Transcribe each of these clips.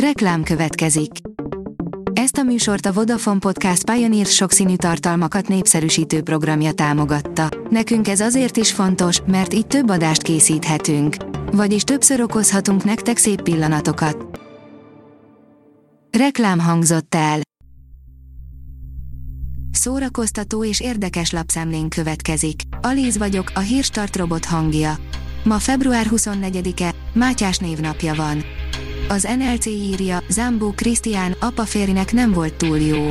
Reklám következik. Ezt a műsort a Vodafone Podcast Pioneer sokszínű tartalmakat népszerűsítő programja támogatta. Nekünk ez azért is fontos, mert így több adást készíthetünk. Vagyis többször okozhatunk nektek szép pillanatokat. Reklám hangzott el. Szórakoztató és érdekes lapszemlén következik. Alíz vagyok, a hírstart robot hangja. Ma február 24-e, Mátyás névnapja van. Az NLC írja, Zambó Krisztián, apa férjnek nem volt túl jó.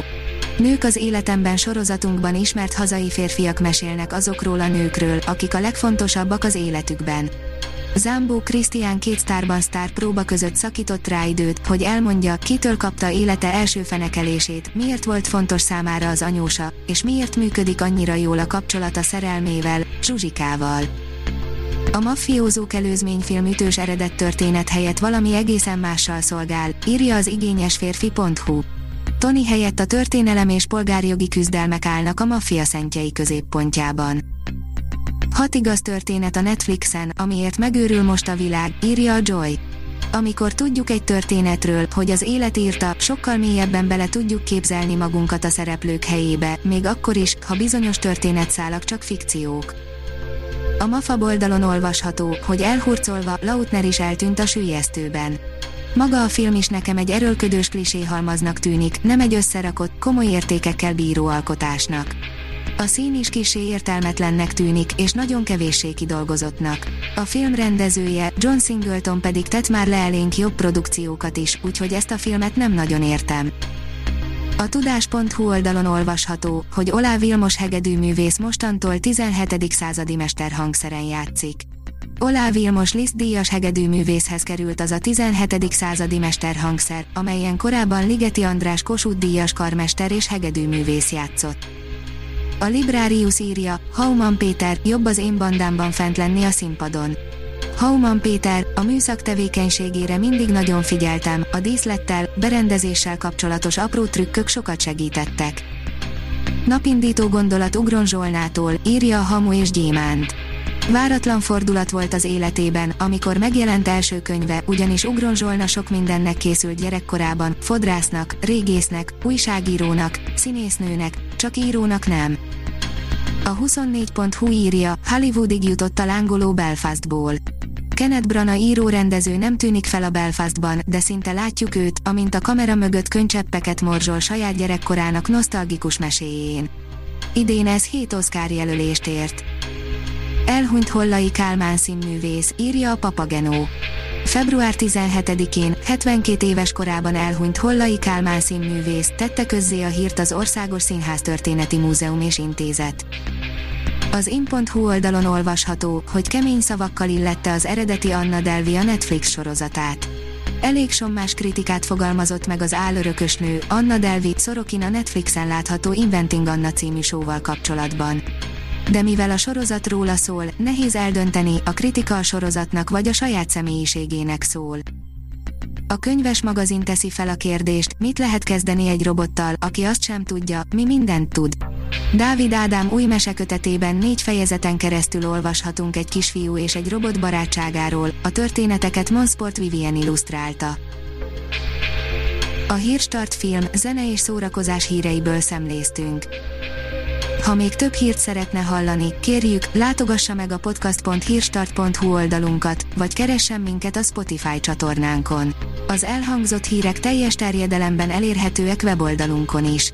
Nők az életemben sorozatunkban ismert hazai férfiak mesélnek azokról a nőkről, akik a legfontosabbak az életükben. Zambó Krisztián két sztárban sztár próba között szakított rá időt, hogy elmondja, kitől kapta élete első fenekelését, miért volt fontos számára az anyósa, és miért működik annyira jól a kapcsolata szerelmével, Zsuzsikával. A maffiózók előzményfilm ütős eredet történet helyett valami egészen mással szolgál, írja az igényesférfi.hu. Tony helyett a történelem és polgárjogi küzdelmek állnak a maffia szentjei középpontjában. Hat igaz történet a Netflixen, amiért megőrül most a világ, írja a Joy. Amikor tudjuk egy történetről, hogy az élet írta, sokkal mélyebben bele tudjuk képzelni magunkat a szereplők helyébe, még akkor is, ha bizonyos történetszálak csak fikciók. A MAFA oldalon olvasható, hogy elhurcolva, Lautner is eltűnt a sülyeztőben. Maga a film is nekem egy erőlködős kliséhalmaznak tűnik, nem egy összerakott, komoly értékekkel bíró alkotásnak. A szín is kisé értelmetlennek tűnik, és nagyon kevéssé kidolgozottnak. A film rendezője, John Singleton pedig tett már le elénk jobb produkciókat is, úgyhogy ezt a filmet nem nagyon értem. A tudás.hu oldalon olvasható, hogy Olá Vilmos hegedűművész mostantól 17. századi mesterhangszeren játszik. Olá Vilmos Liszt díjas hegedűművészhez került az a 17. századi mesterhangszer, amelyen korábban Ligeti András Kossuth díjas karmester és hegedűművész játszott. A Librarius írja, Hauman Péter, jobb az én bandámban fent lenni a színpadon. Hauman Péter, a műszak tevékenységére mindig nagyon figyeltem, a díszlettel, berendezéssel kapcsolatos apró trükkök sokat segítettek. Napindító gondolat Ugron Zsolnától, írja a Hamu és Gyémánt. Váratlan fordulat volt az életében, amikor megjelent első könyve, ugyanis Ugron Zsolna sok mindennek készült gyerekkorában, fodrásznak, régésznek, újságírónak, színésznőnek, csak írónak nem. A 24.hu írja, Hollywoodig jutott a lángoló Belfastból. Kenneth Branagh író-rendező nem tűnik fel a Belfastban, de szinte látjuk őt, amint a kamera mögött könycseppeket morzsol saját gyerekkorának nosztalgikus meséjén. Idén ez 7 Oscar jelölést ért. Elhunyt Hollai Kálmán színművész, írja a Papagenó. Február 17-én, 72 éves korában elhunyt Hollai Kálmán színművész, tette közzé a hírt az Országos Színház Történeti Múzeum és Intézet. Az in.hu oldalon olvasható, hogy kemény szavakkal illette az eredeti Anna Delvi a Netflix sorozatát. Elég sommás kritikát fogalmazott meg az állörökös nő, Anna Delvi, Szorokin a Netflixen látható Inventing Anna című showval kapcsolatban. De mivel a sorozat róla szól, nehéz eldönteni, a kritika a sorozatnak vagy a saját személyiségének szól. A könyves magazin teszi fel a kérdést, mit lehet kezdeni egy robottal, aki azt sem tudja, mi mindent tud. Dávid Ádám új mesekötetében négy fejezeten keresztül olvashatunk egy kisfiú és egy robot barátságáról, a történeteket Monsport Vivien illusztrálta. A Hírstart film, zene és szórakozás híreiből szemléztünk. Ha még több hírt szeretne hallani, kérjük, látogassa meg a podcast.hírstart.hu oldalunkat, vagy keressen minket a Spotify csatornánkon. Az elhangzott hírek teljes terjedelemben elérhetőek weboldalunkon is.